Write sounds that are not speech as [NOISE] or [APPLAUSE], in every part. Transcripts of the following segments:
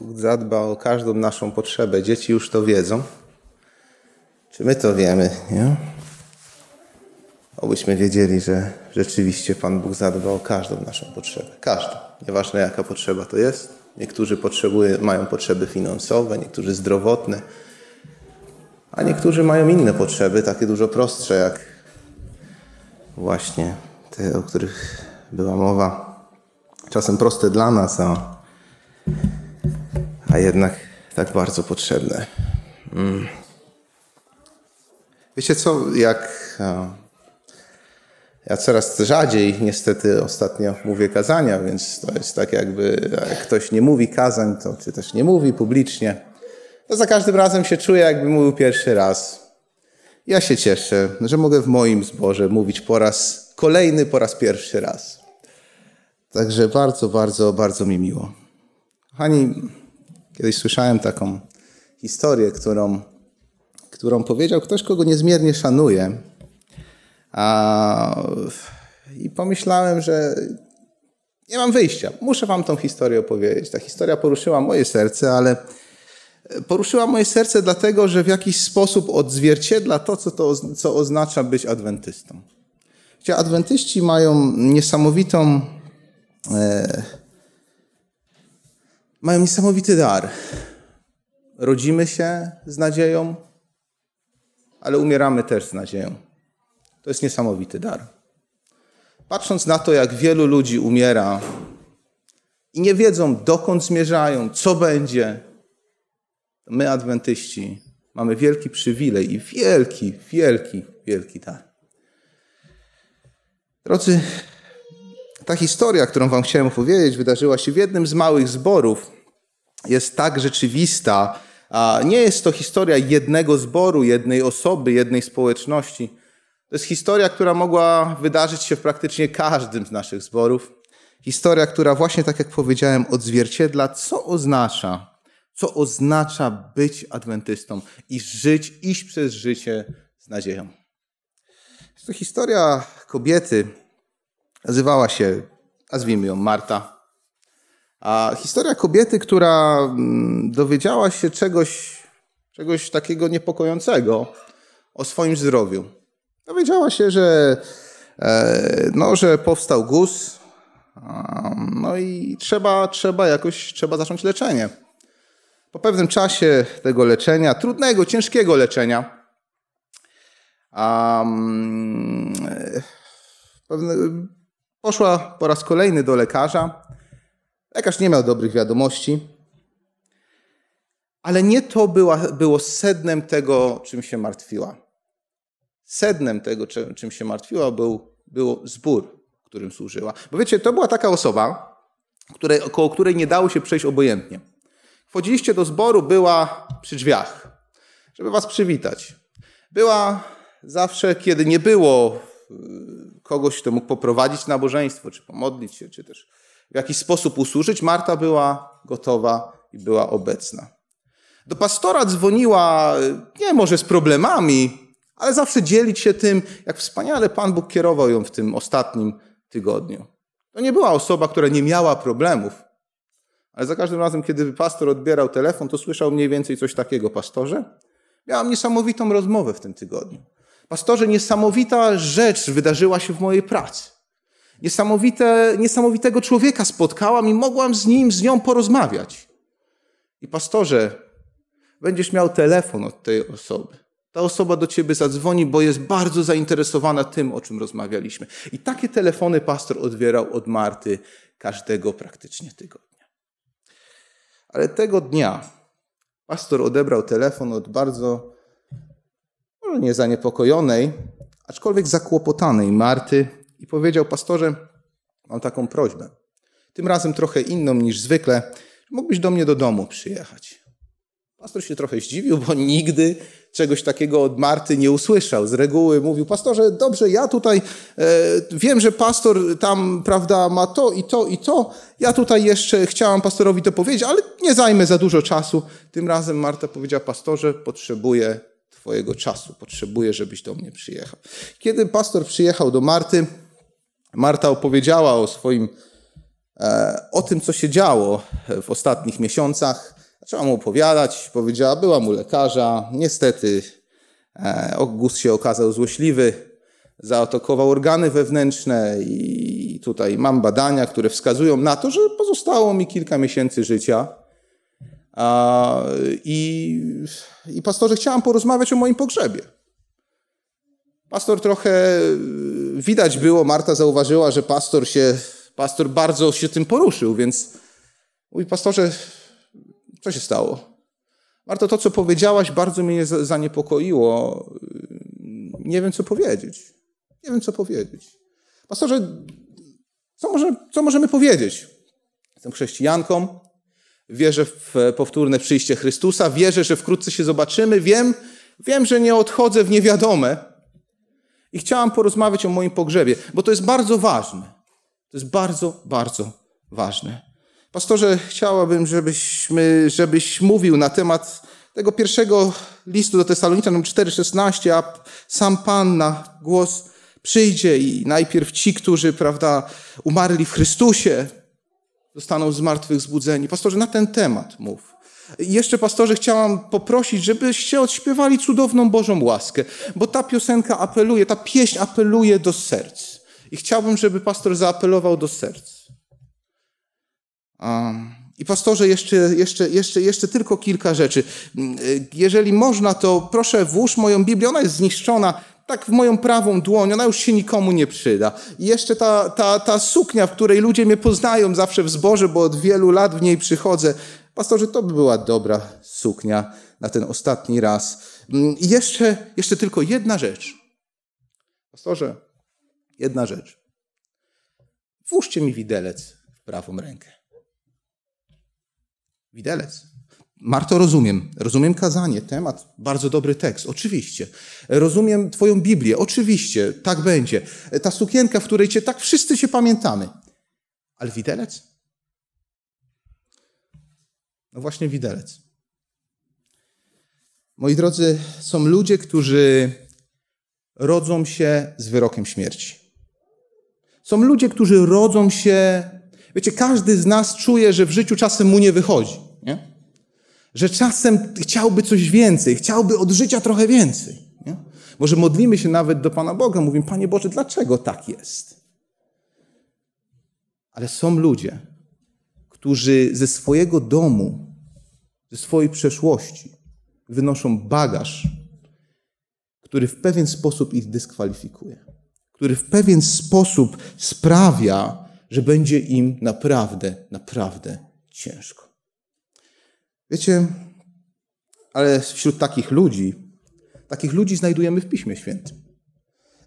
Bóg zadba o każdą naszą potrzebę. Dzieci już to wiedzą. Czy my to wiemy, nie? Obyśmy wiedzieli, że rzeczywiście Pan Bóg zadba o każdą naszą potrzebę. Każdą. Nieważne jaka potrzeba to jest. Niektórzy potrzebują, mają potrzeby finansowe, niektórzy zdrowotne, a niektórzy mają inne potrzeby, takie dużo prostsze, jak właśnie te, o których była mowa. Czasem proste dla nas, a, a jednak tak bardzo potrzebne. Mm. Wiecie co, jak ja coraz rzadziej niestety ostatnio mówię kazania, więc to jest tak jakby jak ktoś nie mówi kazań, to czy też nie mówi publicznie, to za każdym razem się czuję jakby mówił pierwszy raz. Ja się cieszę, że mogę w moim zborze mówić po raz kolejny, po raz pierwszy raz. Także bardzo, bardzo, bardzo mi miło. Kochani, kiedyś słyszałem taką historię, którą, którą powiedział ktoś, kogo niezmiernie szanuję a, I pomyślałem, że nie mam wyjścia. Muszę wam tą historię opowiedzieć. Ta historia poruszyła moje serce, ale poruszyła moje serce dlatego, że w jakiś sposób odzwierciedla to, co, to, co oznacza być adwentystą. Adwentyści mają niesamowitą, e, mają niesamowity dar. Rodzimy się z nadzieją, ale umieramy też z nadzieją. To jest niesamowity dar. Patrząc na to, jak wielu ludzi umiera i nie wiedzą, dokąd zmierzają, co będzie, my, adwentyści, mamy wielki przywilej i wielki, wielki, wielki dar. Drodzy, ta historia, którą Wam chciałem opowiedzieć, wydarzyła się w jednym z małych zborów. Jest tak rzeczywista. Nie jest to historia jednego zboru, jednej osoby, jednej społeczności to jest historia, która mogła wydarzyć się w praktycznie każdym z naszych zborów. Historia, która właśnie tak jak powiedziałem, odzwierciedla, co oznacza, co oznacza być adwentystą i żyć, iść przez życie z nadzieją. Jest to historia kobiety, nazywała się, nazwijmy ją Marta. A historia kobiety, która mm, dowiedziała się czegoś, czegoś takiego niepokojącego o swoim zdrowiu. Dowiedziała się, że, e, no, że powstał guz, no i trzeba, trzeba jakoś trzeba zacząć leczenie. Po pewnym czasie tego leczenia, trudnego, ciężkiego leczenia, um, poszła po raz kolejny do lekarza. Lekarz nie miał dobrych wiadomości, ale nie to była, było sednem tego, czym się martwiła sednem tego, czym się martwiła, był, był zbór, którym służyła. Bo wiecie, to była taka osoba, której, koło której nie dało się przejść obojętnie. Wchodziliście do zboru, była przy drzwiach, żeby was przywitać. Była zawsze, kiedy nie było kogoś, kto mógł poprowadzić nabożeństwo, czy pomodlić się, czy też w jakiś sposób usłużyć, Marta była gotowa i była obecna. Do pastora dzwoniła, y, nie może z problemami, ale zawsze dzielić się tym, jak wspaniale Pan Bóg kierował ją w tym ostatnim tygodniu. To nie była osoba, która nie miała problemów, ale za każdym razem, kiedy pastor odbierał telefon, to słyszał mniej więcej coś takiego. Pastorze, miałam niesamowitą rozmowę w tym tygodniu. Pastorze, niesamowita rzecz wydarzyła się w mojej pracy. Niesamowite, niesamowitego człowieka spotkałam i mogłam z nim, z nią porozmawiać. I pastorze, będziesz miał telefon od tej osoby. Ta osoba do ciebie zadzwoni, bo jest bardzo zainteresowana tym, o czym rozmawialiśmy. I takie telefony pastor odbierał od Marty każdego praktycznie tygodnia. Ale tego dnia pastor odebrał telefon od bardzo, nie zaniepokojonej, aczkolwiek zakłopotanej Marty i powiedział: Pastorze, mam taką prośbę. Tym razem trochę inną niż zwykle. Mógłbyś do mnie do domu przyjechać. Pastor się trochę zdziwił, bo nigdy czegoś takiego od Marty nie usłyszał. Z reguły mówił, pastorze, dobrze, ja tutaj e, wiem, że pastor tam, prawda, ma to i to i to. Ja tutaj jeszcze chciałam pastorowi to powiedzieć, ale nie zajmę za dużo czasu. Tym razem Marta powiedziała, pastorze, potrzebuję twojego czasu, potrzebuję, żebyś do mnie przyjechał. Kiedy pastor przyjechał do Marty, Marta opowiedziała o swoim e, o tym, co się działo w ostatnich miesiącach. Zaczęła mu opowiadać, powiedziała, była mu lekarza. Niestety Gust się okazał złośliwy, zaatakował organy wewnętrzne i tutaj mam badania, które wskazują na to, że pozostało mi kilka miesięcy życia. I, i pastorze, chciałam porozmawiać o moim pogrzebie. Pastor trochę widać było, Marta zauważyła, że pastor się, pastor bardzo się tym poruszył, więc mówi, pastorze, co się stało? Marto, to co powiedziałaś bardzo mnie zaniepokoiło. Nie wiem, co powiedzieć. Nie wiem, co powiedzieć. Pastorze, co, co możemy powiedzieć? Jestem chrześcijanką, wierzę w powtórne przyjście Chrystusa, wierzę, że wkrótce się zobaczymy, wiem, wiem, że nie odchodzę w niewiadome. I chciałam porozmawiać o moim pogrzebie, bo to jest bardzo ważne. To jest bardzo, bardzo ważne. Pastorze, chciałabym, żebyśmy, żebyś mówił na temat tego pierwszego listu do Tesaloniczan, 4,16, a sam Pan na głos przyjdzie i najpierw ci, którzy, prawda, umarli w Chrystusie, zostaną z martwych zbudzeni. Pastorze, na ten temat mów. I jeszcze, pastorze, chciałam poprosić, żebyście odśpiewali cudowną Bożą łaskę, bo ta piosenka apeluje, ta pieśń apeluje do serc. I chciałbym, żeby pastor zaapelował do serc. I pastorze, jeszcze, jeszcze, jeszcze, jeszcze tylko kilka rzeczy. Jeżeli można, to proszę włóż moją Biblię. Ona jest zniszczona tak w moją prawą dłoń, ona już się nikomu nie przyda. I jeszcze ta, ta, ta suknia, w której ludzie mnie poznają zawsze w zborze, bo od wielu lat w niej przychodzę. Pastorze, to by była dobra suknia na ten ostatni raz. I jeszcze, jeszcze tylko jedna rzecz. Pastorze, jedna rzecz. Włóżcie mi widelec w prawą rękę. Widelec. Marto, rozumiem. Rozumiem kazanie, temat, bardzo dobry tekst, oczywiście. Rozumiem Twoją Biblię, oczywiście, tak będzie. Ta sukienka, w której Cię tak wszyscy się pamiętamy. Ale widelec? No właśnie, widelec. Moi drodzy, są ludzie, którzy rodzą się z wyrokiem śmierci. Są ludzie, którzy rodzą się Wiecie, każdy z nas czuje, że w życiu czasem mu nie wychodzi. Że czasem chciałby coś więcej, chciałby od życia trochę więcej. Nie? Może modlimy się nawet do Pana Boga, mówimy, Panie Boże, dlaczego tak jest? Ale są ludzie, którzy ze swojego domu, ze swojej przeszłości wynoszą bagaż, który w pewien sposób ich dyskwalifikuje, który w pewien sposób sprawia, że będzie im naprawdę, naprawdę ciężko. Wiecie, ale wśród takich ludzi, takich ludzi znajdujemy w Piśmie Świętym.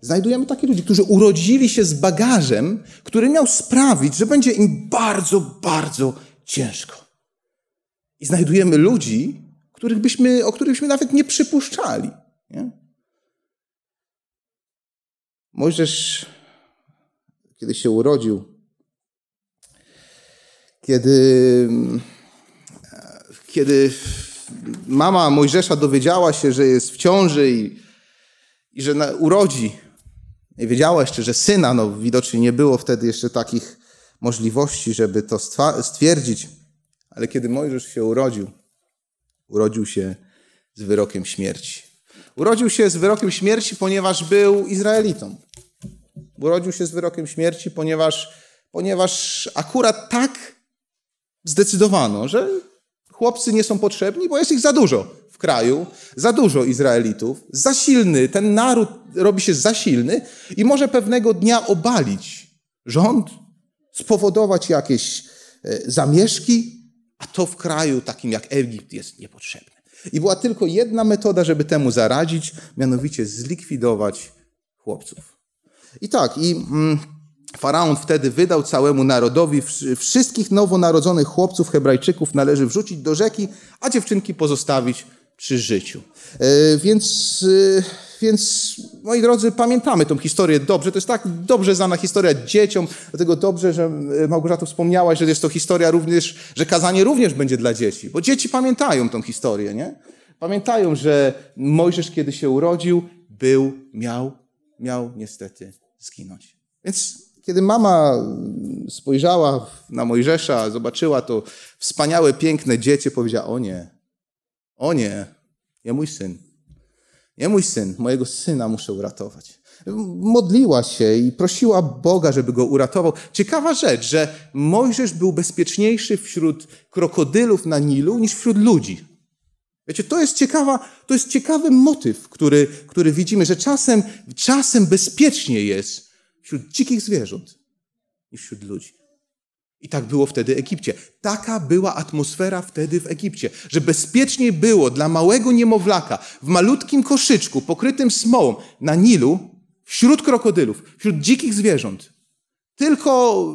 Znajdujemy takich ludzi, którzy urodzili się z bagażem, który miał sprawić, że będzie im bardzo, bardzo ciężko. I znajdujemy ludzi, których byśmy, o których byśmy nawet nie przypuszczali. Nie? Mojżesz, kiedy się urodził, kiedy, kiedy mama Mojżesza dowiedziała się, że jest w ciąży i, i że na, urodzi, nie wiedziała jeszcze, że syna, no widocznie nie było wtedy jeszcze takich możliwości, żeby to stwierdzić, ale kiedy Mojżesz się urodził, urodził się z wyrokiem śmierci. Urodził się z wyrokiem śmierci, ponieważ był Izraelitą. Urodził się z wyrokiem śmierci, ponieważ, ponieważ akurat tak zdecydowano, że chłopcy nie są potrzebni, bo jest ich za dużo w kraju, za dużo Izraelitów, za silny, ten naród robi się za silny i może pewnego dnia obalić rząd, spowodować jakieś e, zamieszki, a to w kraju takim jak Egipt jest niepotrzebne. I była tylko jedna metoda, żeby temu zaradzić, mianowicie zlikwidować chłopców. I tak, i mm, Faraon wtedy wydał całemu narodowi wszystkich nowonarodzonych chłopców Hebrajczyków należy wrzucić do rzeki, a dziewczynki pozostawić przy życiu. E, więc, e, więc, moi drodzy, pamiętamy tą historię dobrze. To jest tak dobrze znana historia dzieciom, dlatego dobrze, że e, Małgorzata wspomniałaś, że jest to historia również, że kazanie również będzie dla dzieci, bo dzieci pamiętają tą historię, nie? Pamiętają, że Mojżesz, kiedy się urodził, był, miał, miał niestety zginąć. Więc kiedy mama spojrzała na Mojżesza, zobaczyła to wspaniałe, piękne dziecię, powiedziała: O nie, o nie, nie mój syn. Nie mój syn, mojego syna muszę uratować. Modliła się i prosiła Boga, żeby go uratował. Ciekawa rzecz, że Mojżesz był bezpieczniejszy wśród krokodylów na Nilu niż wśród ludzi. Wiecie, to jest, ciekawa, to jest ciekawy motyw, który, który widzimy, że czasem, czasem bezpiecznie jest wśród dzikich zwierząt niż wśród ludzi. I tak było wtedy w Egipcie. Taka była atmosfera wtedy w Egipcie, że bezpiecznie było dla małego niemowlaka w malutkim koszyczku pokrytym smołą na Nilu, wśród krokodylów, wśród dzikich zwierząt. Tylko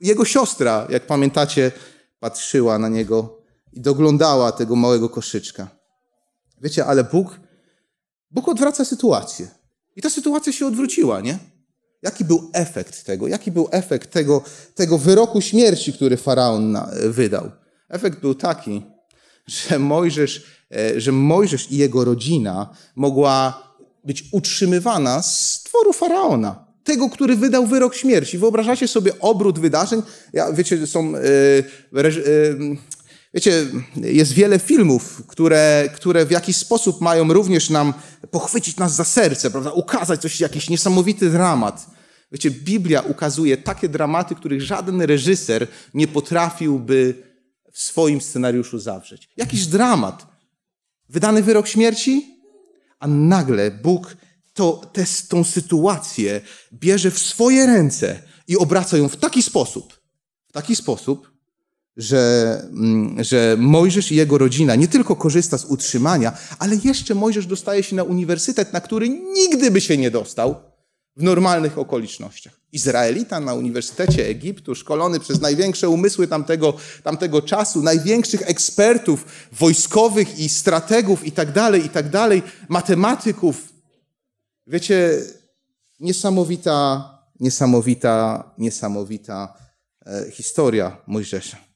jego siostra, jak pamiętacie, patrzyła na niego i doglądała tego małego koszyczka. Wiecie, ale Bóg, Bóg odwraca sytuację. I ta sytuacja się odwróciła, nie? Jaki był efekt tego? Jaki był efekt tego, tego wyroku śmierci, który faraon wydał? Efekt był taki, że Mojżesz, e, że Mojżesz i jego rodzina mogła być utrzymywana z tworu faraona. Tego, który wydał wyrok śmierci. Wyobrażacie sobie obrót wydarzeń? Ja, wiecie, są. Yy, yy, Wiecie, jest wiele filmów, które, które w jakiś sposób mają również nam pochwycić nas za serce, prawda? Ukazać coś, jakiś niesamowity dramat. Wiecie, Biblia ukazuje takie dramaty, których żaden reżyser nie potrafiłby w swoim scenariuszu zawrzeć. Jakiś dramat. Wydany wyrok śmierci, a nagle Bóg to, tę, tą sytuację bierze w swoje ręce i obraca ją w taki sposób, w taki sposób, że, mm, że Mojżesz i jego rodzina nie tylko korzysta z utrzymania, ale jeszcze Mojżesz dostaje się na uniwersytet, na który nigdy by się nie dostał w normalnych okolicznościach. Izraelita na Uniwersytecie Egiptu, szkolony przez największe umysły tamtego, tamtego czasu, największych ekspertów wojskowych i strategów i tak dalej, i tak dalej, matematyków. Wiecie, niesamowita, niesamowita, niesamowita e, historia Mojżesza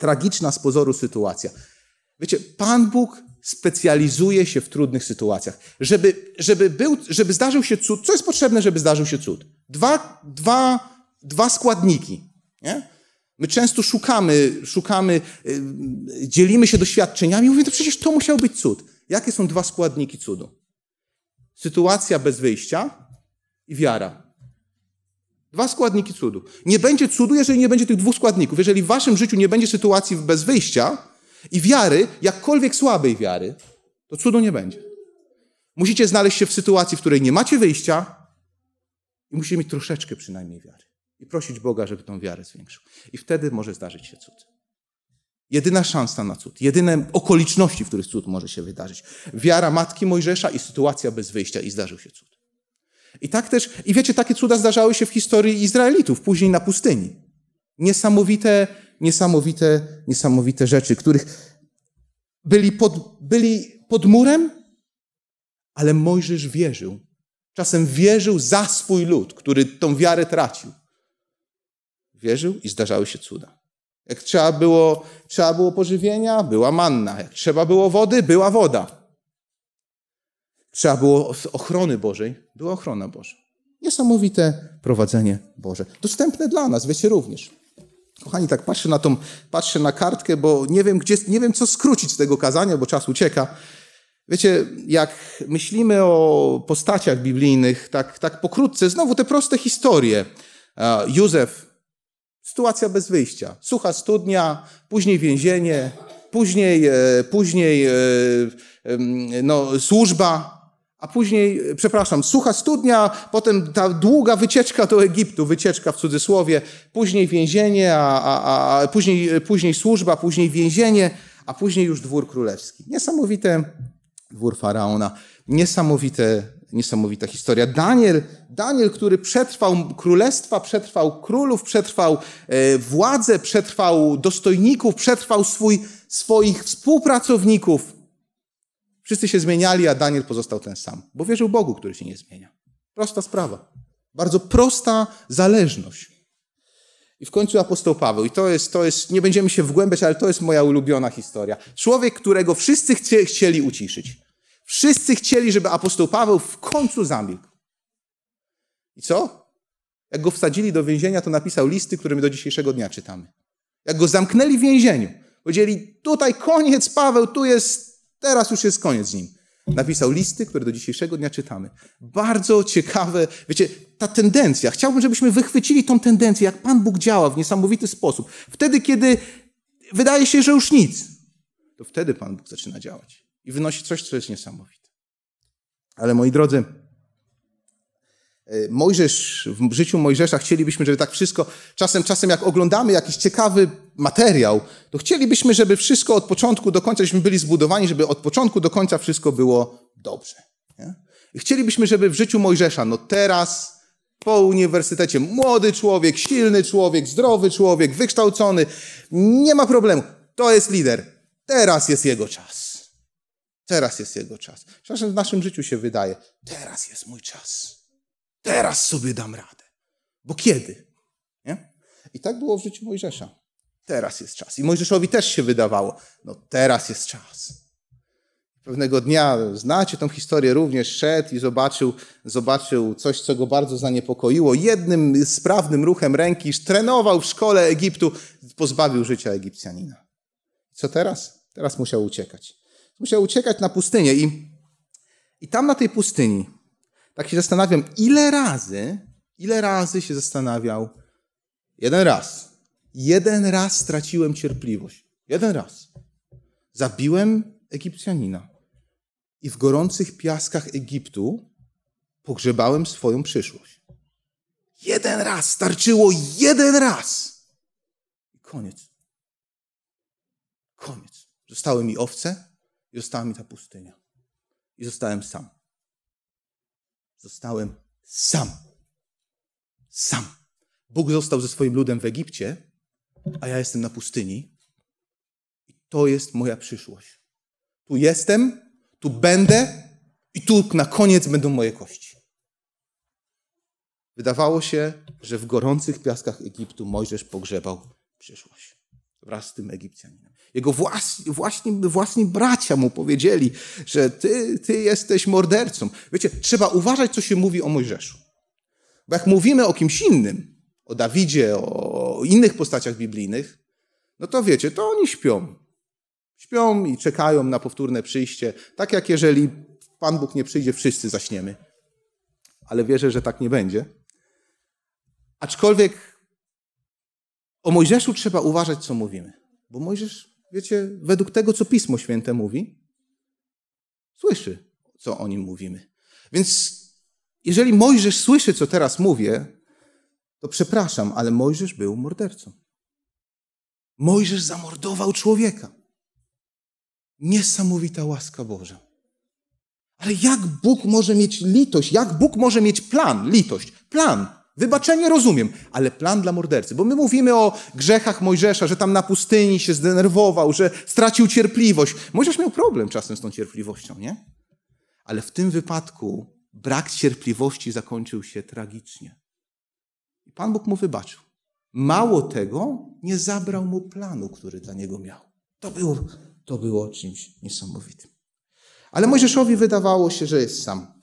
tragiczna z pozoru sytuacja. Wiecie, Pan Bóg specjalizuje się w trudnych sytuacjach. Żeby, żeby, był, żeby zdarzył się cud, co jest potrzebne, żeby zdarzył się cud? Dwa, dwa, dwa składniki. Nie? My często szukamy, szukamy, yy, dzielimy się doświadczeniami, mówimy, to przecież to musiał być cud. Jakie są dwa składniki cudu? Sytuacja bez wyjścia i wiara. Dwa składniki cudu. Nie będzie cudu, jeżeli nie będzie tych dwóch składników. Jeżeli w waszym życiu nie będzie sytuacji bez wyjścia i wiary, jakkolwiek słabej wiary, to cudu nie będzie. Musicie znaleźć się w sytuacji, w której nie macie wyjścia i musicie mieć troszeczkę przynajmniej wiary. I prosić Boga, żeby tą wiarę zwiększył. I wtedy może zdarzyć się cud. Jedyna szansa na cud, jedyne okoliczności, w których cud może się wydarzyć. Wiara matki Mojżesza i sytuacja bez wyjścia i zdarzył się cud. I tak też, i wiecie, takie cuda zdarzały się w historii Izraelitów, później na pustyni. Niesamowite, niesamowite, niesamowite rzeczy, których byli pod, byli pod murem, ale Mojżesz wierzył. Czasem wierzył za swój lud, który tą wiarę tracił. Wierzył i zdarzały się cuda. Jak trzeba było, trzeba było pożywienia, była manna. Jak trzeba było wody, była woda trzeba było ochrony Bożej, była ochrona Boża. Niesamowite prowadzenie Boże. Dostępne dla nas, wiecie również. Kochani, tak patrzę na tą, patrzę na kartkę, bo nie wiem, gdzie, nie wiem, co skrócić z tego kazania, bo czas ucieka. Wiecie, jak myślimy o postaciach biblijnych, tak, tak pokrótce, znowu te proste historie. Józef, sytuacja bez wyjścia. Sucha studnia, później więzienie, później, e, później e, no, służba, a później, przepraszam, sucha studnia, potem ta długa wycieczka do Egiptu, wycieczka w cudzysłowie, później więzienie, a, a, a później, później służba, później więzienie, a później już dwór królewski. Niesamowite, dwór faraona, niesamowite, niesamowita historia. Daniel, Daniel, który przetrwał królestwa, przetrwał królów, przetrwał e, władzę, przetrwał dostojników, przetrwał swój, swoich współpracowników, Wszyscy się zmieniali, a Daniel pozostał ten sam, bo wierzył Bogu, który się nie zmienia. Prosta sprawa. Bardzo prosta zależność. I w końcu apostoł Paweł. I to jest, to jest, nie będziemy się wgłębiać, ale to jest moja ulubiona historia. Człowiek, którego wszyscy chcie, chcieli uciszyć. Wszyscy chcieli, żeby apostoł Paweł w końcu zamilkł. I co? Jak go wsadzili do więzienia, to napisał listy, które my do dzisiejszego dnia czytamy. Jak go zamknęli w więzieniu, powiedzieli, tutaj koniec, Paweł, tu jest, teraz już jest koniec z nim. Napisał listy, które do dzisiejszego dnia czytamy. Bardzo ciekawe, wiecie, ta tendencja. Chciałbym, żebyśmy wychwycili tą tendencję, jak Pan Bóg działa w niesamowity sposób. Wtedy, kiedy wydaje się, że już nic, to wtedy Pan Bóg zaczyna działać i wynosi coś, co jest niesamowite. Ale moi drodzy, Mojżesz, w życiu Mojżesza chcielibyśmy, żeby tak wszystko, czasem, czasem jak oglądamy jakiś ciekawy materiał, to chcielibyśmy, żeby wszystko od początku do końca, żebyśmy byli zbudowani, żeby od początku do końca wszystko było dobrze. Nie? I chcielibyśmy, żeby w życiu Mojżesza, no teraz po uniwersytecie, młody człowiek, silny człowiek, zdrowy człowiek, wykształcony, nie ma problemu. To jest lider. Teraz jest jego czas. Teraz jest jego czas. Czasem w naszym życiu się wydaje, teraz jest mój czas. Teraz sobie dam radę. Bo kiedy? Nie? I tak było w życiu Mojżesza. Teraz jest czas. I Mojżeszowi też się wydawało, no teraz jest czas. Pewnego dnia, znacie tą historię również, szedł i zobaczył, zobaczył coś, co go bardzo zaniepokoiło. Jednym sprawnym ruchem ręki trenował w szkole Egiptu, pozbawił życia Egipcjanina. Co teraz? Teraz musiał uciekać. Musiał uciekać na pustynię i, i tam na tej pustyni, tak się zastanawiam, ile razy, ile razy się zastanawiał, jeden raz, jeden raz straciłem cierpliwość. Jeden raz. Zabiłem Egipcjanina i w gorących piaskach Egiptu pogrzebałem swoją przyszłość. Jeden raz, starczyło jeden raz. I koniec. Koniec. Zostały mi owce i została mi ta pustynia. I zostałem sam. Zostałem sam. Sam. Bóg został ze swoim ludem w Egipcie, a ja jestem na pustyni. I to jest moja przyszłość. Tu jestem, tu będę i tu na koniec będą moje kości. Wydawało się, że w gorących piaskach Egiptu Mojżesz pogrzebał przyszłość wraz z tym Egipcjaninem. Jego własni, własni, własni bracia mu powiedzieli, że ty, ty jesteś mordercą. Wiecie, trzeba uważać, co się mówi o Mojżeszu. Bo jak mówimy o kimś innym, o Dawidzie, o innych postaciach biblijnych, no to wiecie, to oni śpią. Śpią i czekają na powtórne przyjście. Tak jak jeżeli Pan Bóg nie przyjdzie, wszyscy zaśniemy. Ale wierzę, że tak nie będzie. Aczkolwiek o Mojżeszu trzeba uważać, co mówimy. Bo Mojżesz, wiecie, według tego, co Pismo Święte mówi, słyszy, co o nim mówimy. Więc jeżeli Mojżesz słyszy, co teraz mówię, to przepraszam, ale Mojżesz był mordercą. Mojżesz zamordował człowieka. Niesamowita łaska Boża. Ale jak Bóg może mieć litość? Jak Bóg może mieć plan? Litość. Plan. Wybaczenie rozumiem, ale plan dla mordercy. Bo my mówimy o grzechach Mojżesza, że tam na pustyni się zdenerwował, że stracił cierpliwość. Mojżesz miał problem czasem z tą cierpliwością, nie? Ale w tym wypadku brak cierpliwości zakończył się tragicznie. I Pan Bóg mu wybaczył. Mało tego, nie zabrał mu planu, który dla niego miał. To było to było czymś niesamowitym. Ale Mojżeszowi wydawało się, że jest sam.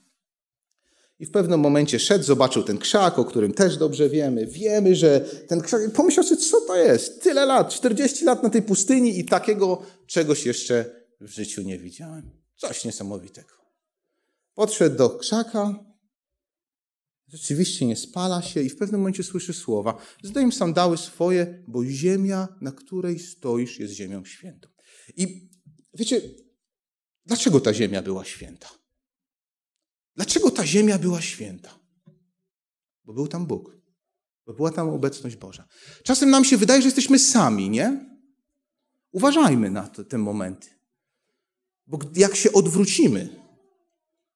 I w pewnym momencie szedł, zobaczył ten krzak, o którym też dobrze wiemy. Wiemy, że ten krzak. Pomyślał sobie, co to jest? Tyle lat, 40 lat na tej pustyni i takiego czegoś jeszcze w życiu nie widziałem. Coś niesamowitego. Podszedł do krzaka, rzeczywiście nie spala się i w pewnym momencie słyszy słowa: Zdejm sandały swoje, bo ziemia, na której stoisz, jest ziemią świętą. I wiecie, dlaczego ta ziemia była święta? Dlaczego ta ziemia była święta? Bo był tam Bóg. Bo była tam obecność Boża. Czasem nam się wydaje, że jesteśmy sami, nie? Uważajmy na te, te momenty. Bo jak się odwrócimy,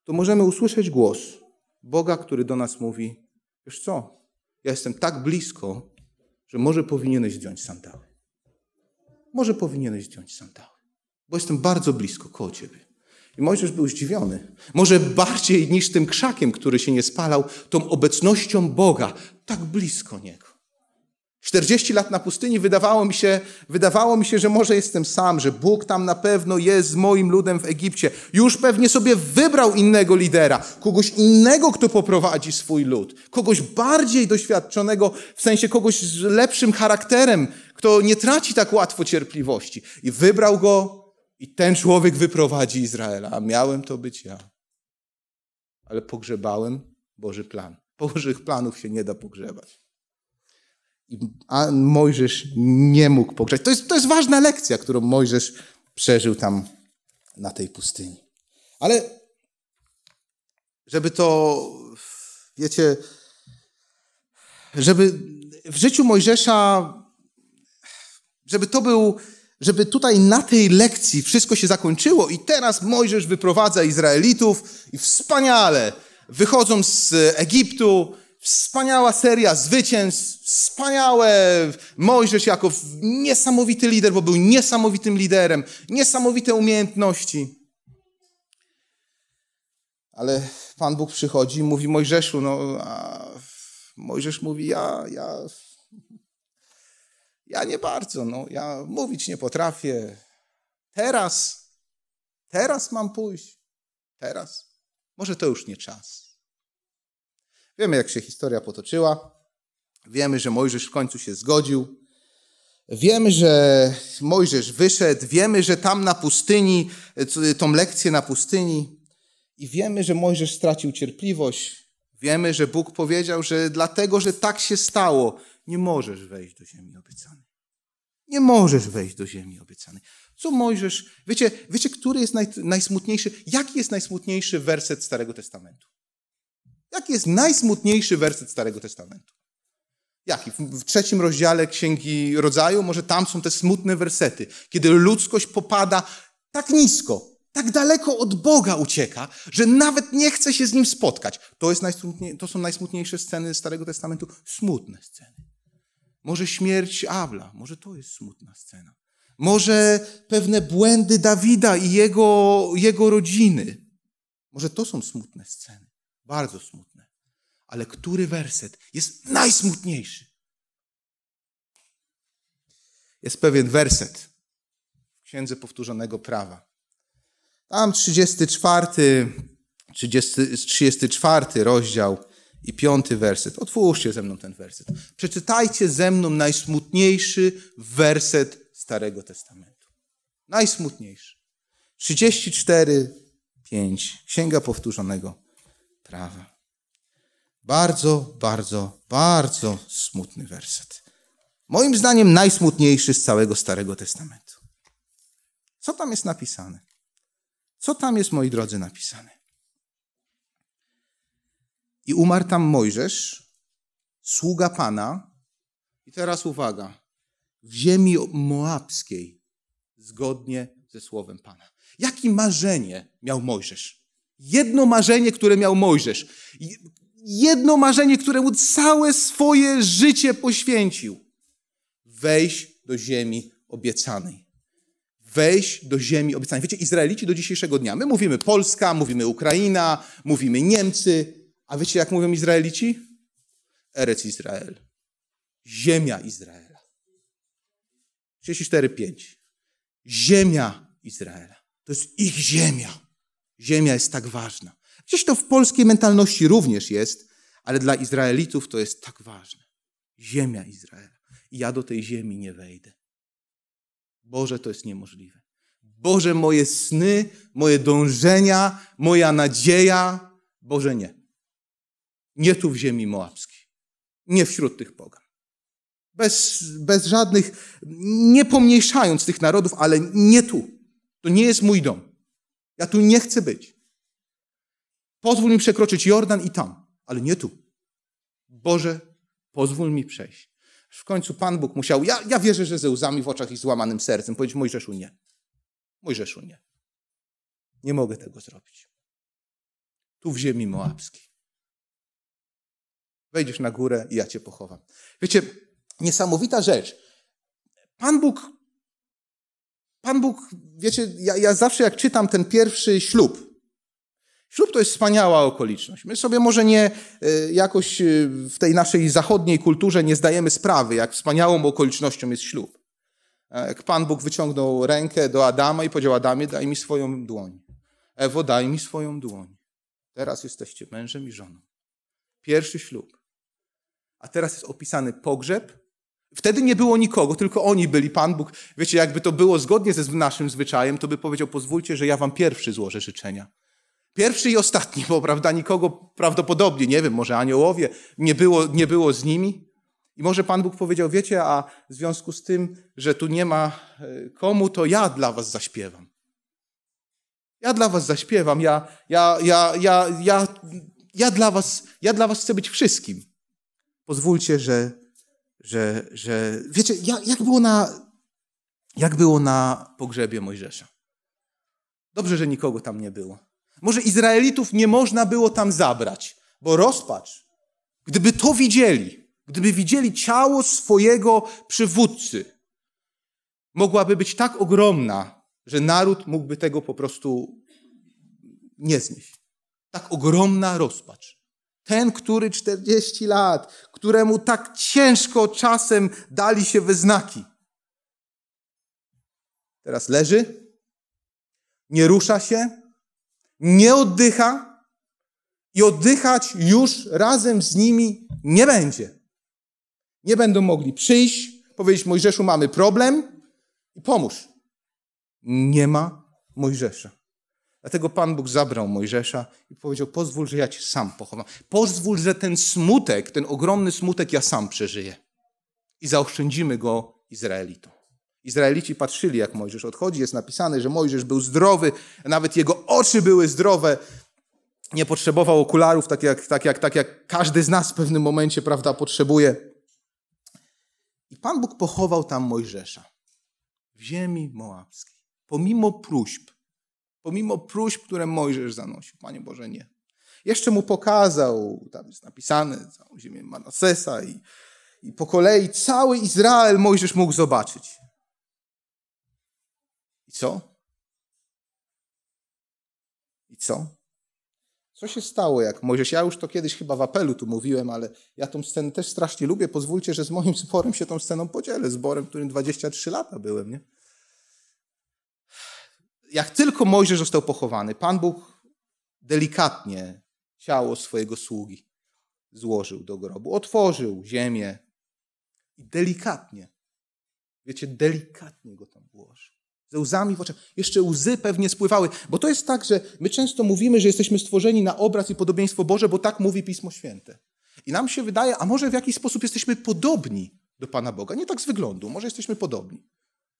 to możemy usłyszeć głos Boga, który do nas mówi: Wiesz co? Ja jestem tak blisko, że może powinieneś zdjąć sandały może powinieneś zdjąć sandały, bo jestem bardzo blisko koło ciebie. I Mojżesz był zdziwiony. Może bardziej niż tym krzakiem, który się nie spalał, tą obecnością Boga, tak blisko niego. 40 lat na pustyni wydawało mi, się, wydawało mi się, że może jestem sam, że Bóg tam na pewno jest z moim ludem w Egipcie. Już pewnie sobie wybrał innego lidera, kogoś innego, kto poprowadzi swój lud, kogoś bardziej doświadczonego, w sensie kogoś z lepszym charakterem, kto nie traci tak łatwo cierpliwości. I wybrał go i ten człowiek wyprowadzi Izraela, a miałem to być ja. Ale pogrzebałem Boży plan. Bożych planów się nie da pogrzebać a Mojżesz nie mógł pogrzeć. To jest, to jest ważna lekcja, którą Mojżesz przeżył tam na tej pustyni. Ale żeby to, wiecie, żeby w życiu Mojżesza, żeby to był, żeby tutaj na tej lekcji wszystko się zakończyło i teraz Mojżesz wyprowadza Izraelitów i wspaniale. Wychodzą z Egiptu, Wspaniała seria zwycięstw, wspaniałe. Mojżesz jako niesamowity lider, bo był niesamowitym liderem, niesamowite umiejętności. Ale Pan Bóg przychodzi i mówi Mojżeszu, no a Mojżesz mówi, ja, ja, ja nie bardzo, no, ja mówić nie potrafię. Teraz, teraz mam pójść, teraz. Może to już nie czas. Wiemy, jak się historia potoczyła. Wiemy, że Mojżesz w końcu się zgodził. Wiemy, że Mojżesz wyszedł. Wiemy, że tam na pustyni, tą lekcję na pustyni. I wiemy, że Mojżesz stracił cierpliwość. Wiemy, że Bóg powiedział, że dlatego, że tak się stało, nie możesz wejść do ziemi obiecanej. Nie możesz wejść do ziemi obiecanej. Co Mojżesz, wiecie, wiecie który jest naj, najsmutniejszy? Jaki jest najsmutniejszy werset Starego Testamentu? Jaki jest najsmutniejszy werset Starego Testamentu? Jaki? W trzecim rozdziale Księgi Rodzaju, może tam są te smutne wersety, kiedy ludzkość popada tak nisko, tak daleko od Boga ucieka, że nawet nie chce się z Nim spotkać. To, jest to są najsmutniejsze sceny Starego Testamentu. Smutne sceny. Może śmierć Abla, może to jest smutna scena. Może pewne błędy Dawida i jego, jego rodziny. Może to są smutne sceny. Bardzo smutne. Ale który werset jest najsmutniejszy? Jest pewien werset w Księdze Powtórzonego Prawa. Tam 34, 30, 34 rozdział i piąty werset. Otwórzcie ze mną ten werset. Przeczytajcie ze mną najsmutniejszy werset Starego Testamentu. Najsmutniejszy. 34, 5. Księga Powtórzonego prawa. Bardzo, bardzo, bardzo smutny werset. Moim zdaniem najsmutniejszy z całego Starego Testamentu. Co tam jest napisane? Co tam jest, moi drodzy, napisane? I umarł tam Mojżesz, sługa Pana, i teraz uwaga, w ziemi moabskiej, zgodnie ze słowem Pana. Jakie marzenie miał Mojżesz? Jedno marzenie, które miał Mojżesz. Jedno marzenie, któremu całe swoje życie poświęcił. Wejść do ziemi obiecanej. Wejść do ziemi obiecanej. Wiecie, Izraelici do dzisiejszego dnia. My mówimy Polska, mówimy Ukraina, mówimy Niemcy. A wiecie, jak mówią Izraelici? Erec Izrael. Ziemia Izraela. 34,5. Ziemia Izraela. To jest ich ziemia. Ziemia jest tak ważna. Gdzieś to w polskiej mentalności również jest, ale dla Izraelitów to jest tak ważne. Ziemia Izraela. I ja do tej ziemi nie wejdę. Boże, to jest niemożliwe. Boże, moje sny, moje dążenia, moja nadzieja, Boże, nie. Nie tu w ziemi moabskiej. Nie wśród tych pogan. Bez, bez żadnych, nie pomniejszając tych narodów, ale nie tu. To nie jest mój dom. Ja tu nie chcę być. Pozwól mi przekroczyć Jordan i tam, ale nie tu. Boże, pozwól mi przejść. W końcu Pan Bóg musiał, ja, ja wierzę, że ze łzami w oczach i złamanym sercem, powiedzieć Mojżeszu nie. Mojżeszu nie. Nie mogę tego zrobić. Tu w ziemi moabskiej. Wejdziesz na górę i ja cię pochowam. Wiecie, niesamowita rzecz. Pan Bóg Pan Bóg, wiecie, ja, ja zawsze jak czytam ten pierwszy ślub, Ślub to jest wspaniała okoliczność. My sobie może nie e, jakoś e, w tej naszej zachodniej kulturze nie zdajemy sprawy, jak wspaniałą okolicznością jest ślub. Jak Pan Bóg wyciągnął rękę do Adama i powiedział: Adamie, daj mi swoją dłoń. Ewo, daj mi swoją dłoń. Teraz jesteście mężem i żoną. Pierwszy ślub. A teraz jest opisany pogrzeb. Wtedy nie było nikogo, tylko oni byli. Pan Bóg, wiecie, jakby to było zgodnie ze naszym zwyczajem, to by powiedział: Pozwólcie, że ja wam pierwszy złożę życzenia. Pierwszy i ostatni, bo prawda, nikogo prawdopodobnie, nie wiem, może aniołowie, nie było, nie było z nimi. I może Pan Bóg powiedział, wiecie, a w związku z tym, że tu nie ma e, komu, to ja dla was zaśpiewam. Ja dla was zaśpiewam, ja, ja, ja, ja, ja, ja, dla, was, ja dla was chcę być wszystkim. Pozwólcie, że, że, że wiecie, jak, było na, jak było na pogrzebie Mojżesza? Dobrze, że nikogo tam nie było. Może Izraelitów nie można było tam zabrać, bo rozpacz, gdyby to widzieli, gdyby widzieli ciało swojego przywódcy, mogłaby być tak ogromna, że naród mógłby tego po prostu nie znieść. Tak ogromna rozpacz. Ten, który 40 lat, któremu tak ciężko czasem dali się wyznaki. Teraz leży, nie rusza się, nie oddycha i oddychać już razem z nimi nie będzie. Nie będą mogli przyjść, powiedzieć Mojżeszu mamy problem i pomóż. Nie ma Mojżesza. Dlatego Pan Bóg zabrał Mojżesza i powiedział: Pozwól, że ja cię sam pochowam. Pozwól, że ten smutek, ten ogromny smutek ja sam przeżyję. I zaoszczędzimy go Izraelitom. Izraelici patrzyli, jak Mojżesz odchodzi. Jest napisane, że Mojżesz był zdrowy, nawet jego oczy były zdrowe. Nie potrzebował okularów, tak jak, tak jak, tak jak każdy z nas w pewnym momencie, prawda, potrzebuje. I Pan Bóg pochował tam Mojżesza w ziemi moabskiej. Pomimo próśb, pomimo próśb, które Mojżesz zanosił. Panie Boże, nie. Jeszcze mu pokazał, tam jest napisane, całą ziemię Manasesa i, i po kolei cały Izrael Mojżesz mógł zobaczyć. I co? I co? Co się stało, jak Mojżesz? Ja już to kiedyś chyba w apelu tu mówiłem, ale ja tą scenę też strasznie lubię. Pozwólcie, że z moim zborem się tą sceną podzielę. Zborem, którym 23 lata byłem, nie? Jak tylko Mojżesz został pochowany, Pan Bóg delikatnie ciało swojego sługi złożył do grobu. Otworzył ziemię i delikatnie, wiecie, delikatnie go tam włożył ze łzami w oczach. Jeszcze łzy pewnie spływały, bo to jest tak, że my często mówimy, że jesteśmy stworzeni na obraz i podobieństwo Boże, bo tak mówi Pismo Święte. I nam się wydaje, a może w jakiś sposób jesteśmy podobni do Pana Boga. Nie tak z wyglądu, może jesteśmy podobni.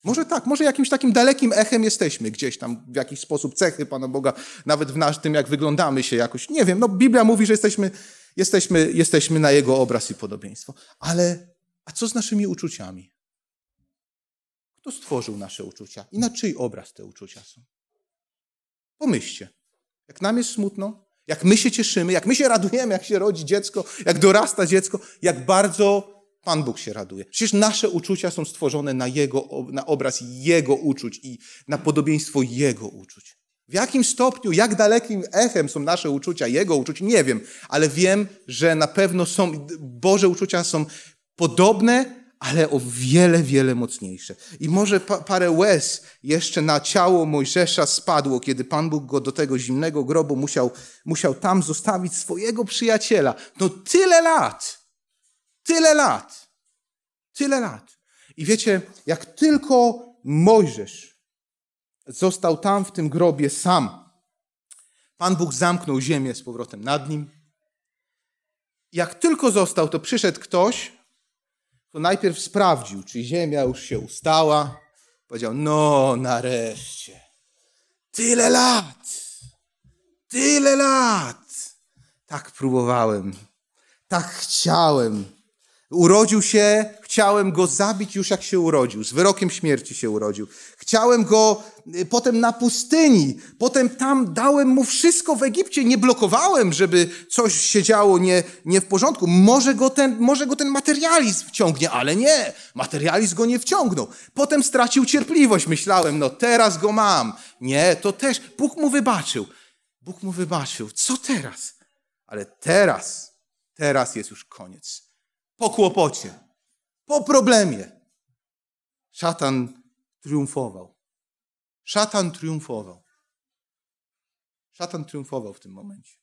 Może tak, może jakimś takim dalekim echem jesteśmy gdzieś tam, w jakiś sposób cechy Pana Boga, nawet w nasz, tym, jak wyglądamy się jakoś. Nie wiem, no Biblia mówi, że jesteśmy, jesteśmy, jesteśmy na Jego obraz i podobieństwo. Ale, a co z naszymi uczuciami? Kto stworzył nasze uczucia i na czyj obraz te uczucia są? Pomyślcie. Jak nam jest smutno, jak my się cieszymy, jak my się radujemy, jak się rodzi dziecko, jak dorasta dziecko, jak bardzo Pan Bóg się raduje. Przecież nasze uczucia są stworzone na, jego, na obraz Jego uczuć i na podobieństwo Jego uczuć. W jakim stopniu, jak dalekim echem są nasze uczucia, Jego uczuć, nie wiem, ale wiem, że na pewno są, Boże uczucia są podobne ale o wiele, wiele mocniejsze. I może pa parę łez jeszcze na ciało Mojżesza spadło, kiedy Pan Bóg go do tego zimnego grobu musiał, musiał tam zostawić swojego przyjaciela. No tyle lat, tyle lat, tyle lat. I wiecie, jak tylko Mojżesz został tam w tym grobie sam, Pan Bóg zamknął ziemię z powrotem nad nim. Jak tylko został, to przyszedł ktoś, to najpierw sprawdził, czy ziemia już się ustała. Powiedział: No, nareszcie. Tyle lat. Tyle lat. Tak próbowałem. Tak chciałem. Urodził się, chciałem go zabić już jak się urodził. Z wyrokiem śmierci się urodził. Chciałem go y, potem na pustyni. Potem tam dałem mu wszystko w Egipcie. Nie blokowałem, żeby coś się działo nie, nie w porządku. Może go, ten, może go ten materializm wciągnie, ale nie. Materializm go nie wciągnął. Potem stracił cierpliwość. Myślałem, no teraz go mam. Nie, to też Bóg mu wybaczył. Bóg mu wybaczył. Co teraz? Ale teraz, teraz jest już koniec. Po kłopocie, po problemie. Szatan triumfował. Szatan triumfował. Szatan triumfował w tym momencie.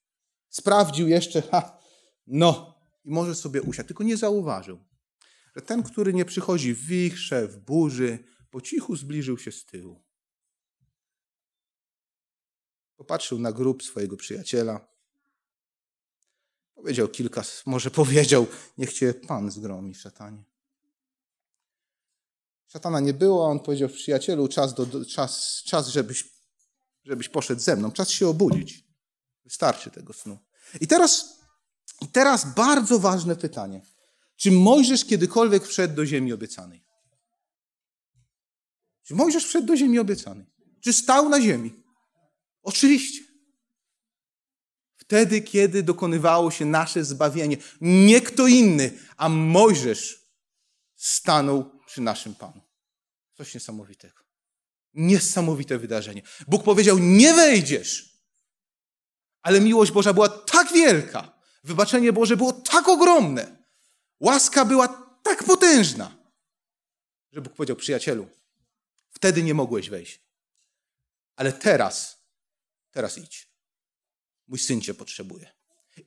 Sprawdził jeszcze, ha, no, i może sobie usiąść, tylko nie zauważył, że ten, który nie przychodzi w wichrze, w burzy, po cichu zbliżył się z tyłu. Popatrzył na grób swojego przyjaciela. Powiedział kilka, może powiedział, niech cię Pan zgromi, szatanie. Szatana nie było, on powiedział, przyjacielu, czas, do, czas, czas żebyś, żebyś poszedł ze mną, czas się obudzić. Wystarczy tego snu. I teraz, teraz bardzo ważne pytanie. Czy Mojżesz kiedykolwiek wszedł do ziemi obiecanej? Czy Mojżesz wszedł do ziemi obiecanej? Czy stał na ziemi? Oczywiście. Wtedy, kiedy dokonywało się nasze zbawienie. Nie kto inny, a Mojżesz stanął przy naszym Panu. Coś niesamowitego. Niesamowite wydarzenie. Bóg powiedział: Nie wejdziesz. Ale miłość Boża była tak wielka, wybaczenie Boże było tak ogromne, łaska była tak potężna, że Bóg powiedział: Przyjacielu, wtedy nie mogłeś wejść. Ale teraz, teraz idź. Mój syn cię potrzebuje.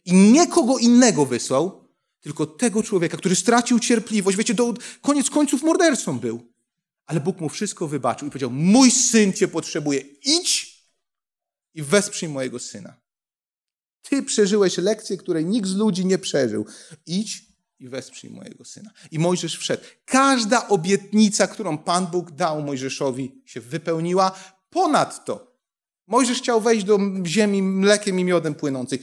I nie kogo innego wysłał, tylko tego człowieka, który stracił cierpliwość. Wiecie, do koniec końców mordercą był. Ale Bóg mu wszystko wybaczył i powiedział: Mój syn cię potrzebuje. Idź i wesprzyj mojego syna. Ty przeżyłeś lekcję, której nikt z ludzi nie przeżył. Idź i wesprzyj mojego syna. I Mojżesz wszedł. Każda obietnica, którą Pan Bóg dał Mojżeszowi, się wypełniła. Ponadto Mojżesz chciał wejść do ziemi mlekiem i miodem płynącej.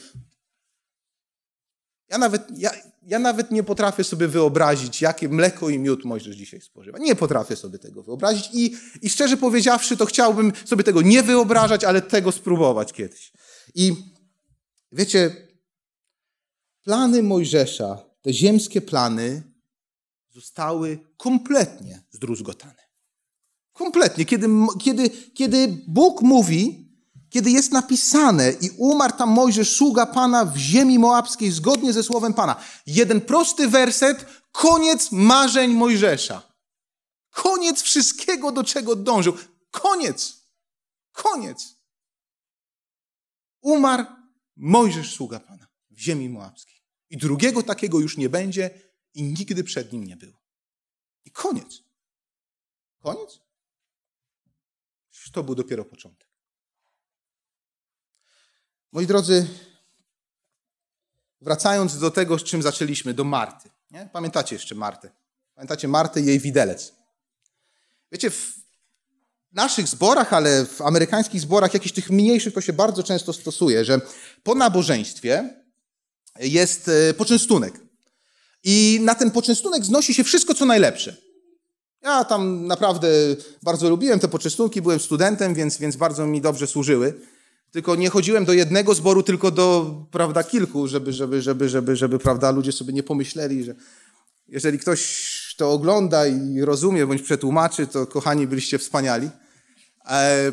Ja nawet, ja, ja nawet nie potrafię sobie wyobrazić, jakie mleko i miód Mojżesz dzisiaj spożywa. Nie potrafię sobie tego wyobrazić i, i szczerze powiedziawszy, to chciałbym sobie tego nie wyobrażać, ale tego spróbować kiedyś. I wiecie, plany Mojżesza, te ziemskie plany, zostały kompletnie zdruzgotane. Kompletnie. Kiedy, kiedy, kiedy Bóg mówi, kiedy jest napisane i umarł tam Mojżesz, sługa Pana w ziemi moabskiej, zgodnie ze słowem Pana. Jeden prosty werset, koniec marzeń Mojżesza. Koniec wszystkiego, do czego dążył. Koniec. Koniec. Umarł Mojżesz, sługa Pana w ziemi moabskiej. I drugiego takiego już nie będzie i nigdy przed nim nie było. I koniec. Koniec? To był dopiero początek. Moi drodzy, wracając do tego, z czym zaczęliśmy, do Marty. Nie? Pamiętacie jeszcze Martę? Pamiętacie Martę i jej widelec? Wiecie, w naszych zborach, ale w amerykańskich zborach, jakichś tych mniejszych, to się bardzo często stosuje, że po nabożeństwie jest e, poczęstunek. I na ten poczęstunek znosi się wszystko, co najlepsze. Ja tam naprawdę bardzo lubiłem te poczęstunki, byłem studentem, więc, więc bardzo mi dobrze służyły. Tylko nie chodziłem do jednego zboru, tylko do, prawda, kilku, żeby, żeby, żeby, żeby, żeby, prawda, ludzie sobie nie pomyśleli, że jeżeli ktoś to ogląda i rozumie, bądź przetłumaczy, to kochani, byliście wspaniali. E,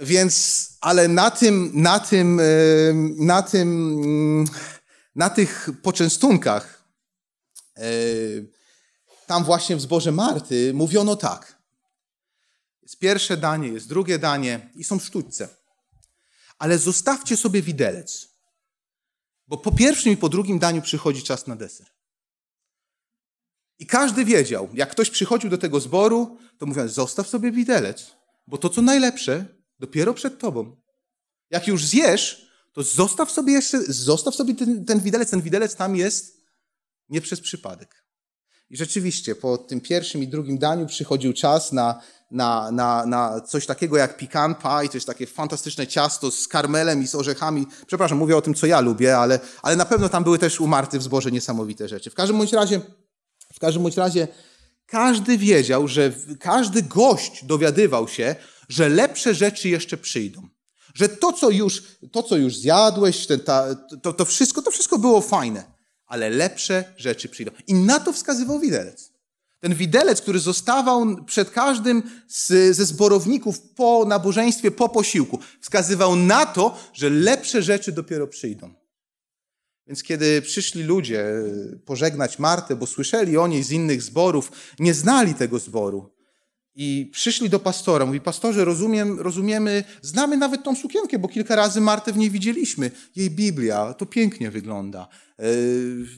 więc, ale na tym, na tym, e, na tym, na tych poczęstunkach, e, tam właśnie w zborze Marty mówiono tak. Jest pierwsze danie, jest drugie danie i są sztućce ale zostawcie sobie widelec. Bo po pierwszym i po drugim daniu przychodzi czas na deser. I każdy wiedział, jak ktoś przychodził do tego zboru, to mówią, zostaw sobie widelec, bo to, co najlepsze, dopiero przed tobą. Jak już zjesz, to zostaw sobie jeszcze, zostaw sobie ten, ten widelec. Ten widelec tam jest nie przez przypadek. I rzeczywiście, po tym pierwszym i drugim daniu przychodził czas na na, na, na coś takiego jak pecan pie, to jest takie fantastyczne ciasto z karmelem i z orzechami. Przepraszam, mówię o tym, co ja lubię, ale, ale na pewno tam były też umarty w zboże niesamowite rzeczy. W każdym bądź razie, w każdym bądź razie każdy wiedział, że każdy gość dowiadywał się, że lepsze rzeczy jeszcze przyjdą. Że to, co już, to, co już zjadłeś, ten, ta, to, to, wszystko, to wszystko było fajne, ale lepsze rzeczy przyjdą. I na to wskazywał widelec. Ten widelec, który zostawał przed każdym z, ze zborowników po nabożeństwie, po posiłku, wskazywał na to, że lepsze rzeczy dopiero przyjdą. Więc kiedy przyszli ludzie pożegnać Martę, bo słyszeli o niej z innych zborów, nie znali tego zboru, i przyszli do pastora, mówi, pastorze, rozumiem, rozumiemy, znamy nawet tą sukienkę, bo kilka razy Martę w niej widzieliśmy. Jej Biblia, to pięknie wygląda. E,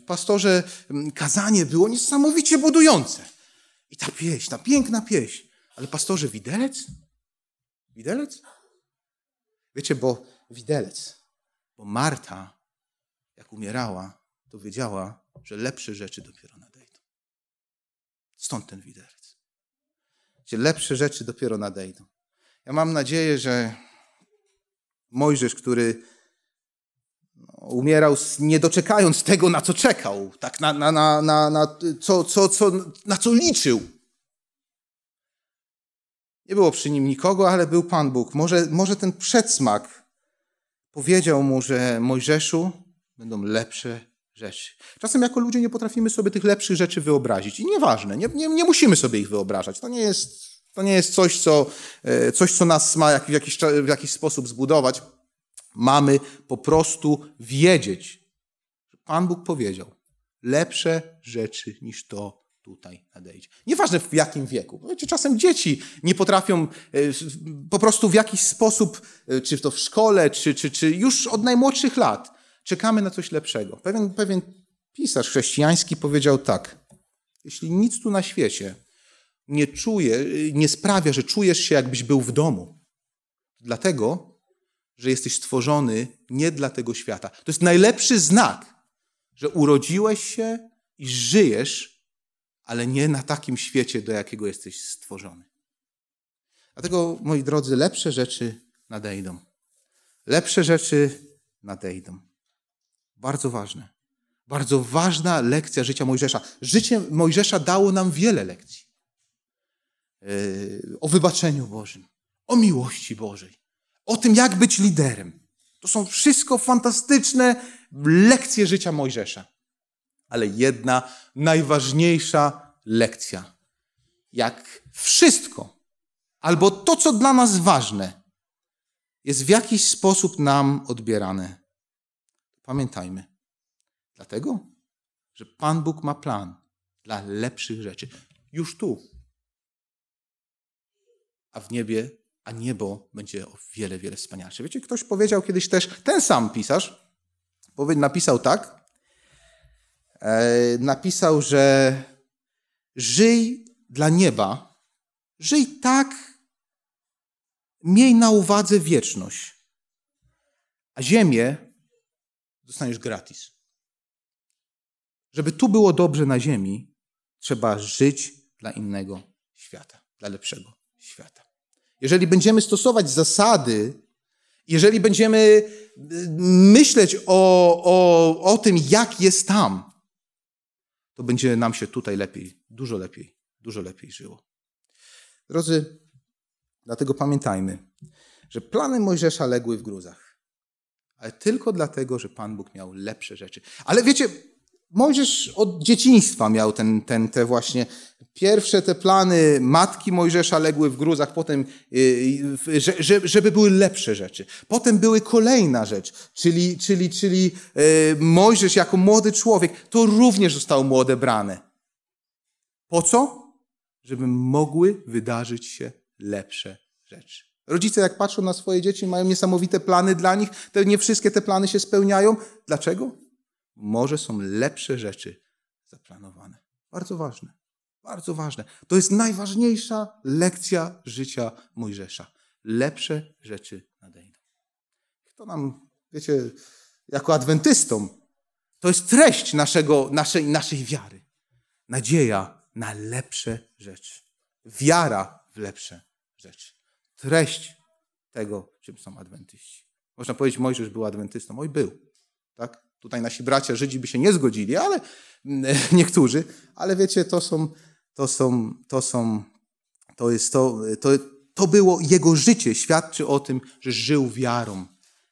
pastorze, kazanie było niesamowicie budujące. I ta pieśń, ta piękna pieśń. Ale pastorze, widelec? Widelec? Wiecie, bo widelec, bo Marta, jak umierała, to wiedziała, że lepsze rzeczy dopiero nadejdą. Stąd ten widelec gdzie lepsze rzeczy dopiero nadejdą. Ja mam nadzieję, że Mojżesz, który no, umierał nie doczekając tego, na co czekał, tak na, na, na, na, na, co, co, co, na co liczył. Nie było przy nim nikogo, ale był Pan Bóg. Może, może ten przedsmak powiedział mu, że Mojżeszu będą lepsze rzeczy. Czasem jako ludzie nie potrafimy sobie tych lepszych rzeczy wyobrazić. I nieważne, nie, nie, nie musimy sobie ich wyobrażać. To nie jest, to nie jest coś, co, e, coś, co nas ma w jakiś, w jakiś sposób zbudować. Mamy po prostu wiedzieć, że Pan Bóg powiedział, lepsze rzeczy niż to tutaj nadejdzie. Nieważne w jakim wieku. Wiecie, czasem dzieci nie potrafią e, po prostu w jakiś sposób, e, czy to w szkole, czy, czy, czy już od najmłodszych lat, czekamy na coś lepszego. Pewien, pewien pisarz chrześcijański powiedział tak: Jeśli nic tu na świecie nie czuje, nie sprawia, że czujesz się, jakbyś był w domu, dlatego, że jesteś stworzony nie dla tego świata. To jest najlepszy znak, że urodziłeś się i żyjesz, ale nie na takim świecie, do jakiego jesteś stworzony. Dlatego, moi drodzy, lepsze rzeczy nadejdą. Lepsze rzeczy nadejdą. Bardzo ważne. Bardzo ważna lekcja życia Mojżesza. Życie Mojżesza dało nam wiele lekcji. Yy, o wybaczeniu Bożym, o miłości Bożej, o tym, jak być liderem. To są wszystko fantastyczne lekcje życia Mojżesza. Ale jedna najważniejsza lekcja. Jak wszystko, albo to, co dla nas ważne, jest w jakiś sposób nam odbierane. Pamiętajmy. Dlatego, że Pan Bóg ma plan dla lepszych rzeczy. Już tu. A w niebie, a niebo będzie o wiele, wiele wspanialsze. Wiecie, ktoś powiedział kiedyś też, ten sam pisarz, napisał tak, e, napisał, że żyj dla nieba, żyj tak, miej na uwadze wieczność, a ziemię dostaniesz gratis. Żeby tu było dobrze na ziemi, trzeba żyć dla innego świata, dla lepszego świata. Jeżeli będziemy stosować zasady, jeżeli będziemy y, myśleć o, o, o tym, jak jest tam, to będzie nam się tutaj lepiej, dużo lepiej, dużo lepiej żyło. Drodzy, dlatego pamiętajmy, że plany Mojżesza legły w gruzach ale tylko dlatego, że Pan Bóg miał lepsze rzeczy. Ale wiecie, Mojżesz od dzieciństwa miał ten, ten, te właśnie pierwsze te plany matki Mojżesza legły w gruzach, potem, y, żeby były lepsze rzeczy. Potem były kolejna rzecz, czyli, czyli, czyli y, Mojżesz jako młody człowiek, to również zostało mu odebrane. Po co? Żeby mogły wydarzyć się lepsze rzeczy. Rodzice, jak patrzą na swoje dzieci, mają niesamowite plany dla nich. Te, nie wszystkie te plany się spełniają. Dlaczego? Może są lepsze rzeczy zaplanowane. Bardzo ważne. Bardzo ważne. To jest najważniejsza lekcja życia Mojżesza. Lepsze rzeczy nadejdą. To nam, wiecie, jako adwentystom, to jest treść naszego, naszej, naszej wiary. Nadzieja na lepsze rzeczy. Wiara w lepsze rzeczy treść tego, czym są adwentyści. Można powiedzieć, Mojżesz był adwentystą. Oj, był. Tak? Tutaj nasi bracia Żydzi by się nie zgodzili, ale [LAUGHS] niektórzy, ale wiecie, to są, to są, to są, to jest to, to, to było jego życie, świadczy o tym, że żył wiarą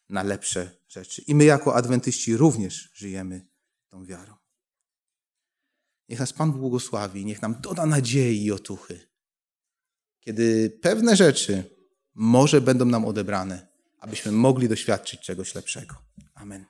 na lepsze rzeczy. I my jako adwentyści również żyjemy tą wiarą. Niech nas Pan błogosławi, niech nam doda nadziei i otuchy. Kiedy pewne rzeczy może będą nam odebrane, abyśmy mogli doświadczyć czegoś lepszego. Amen.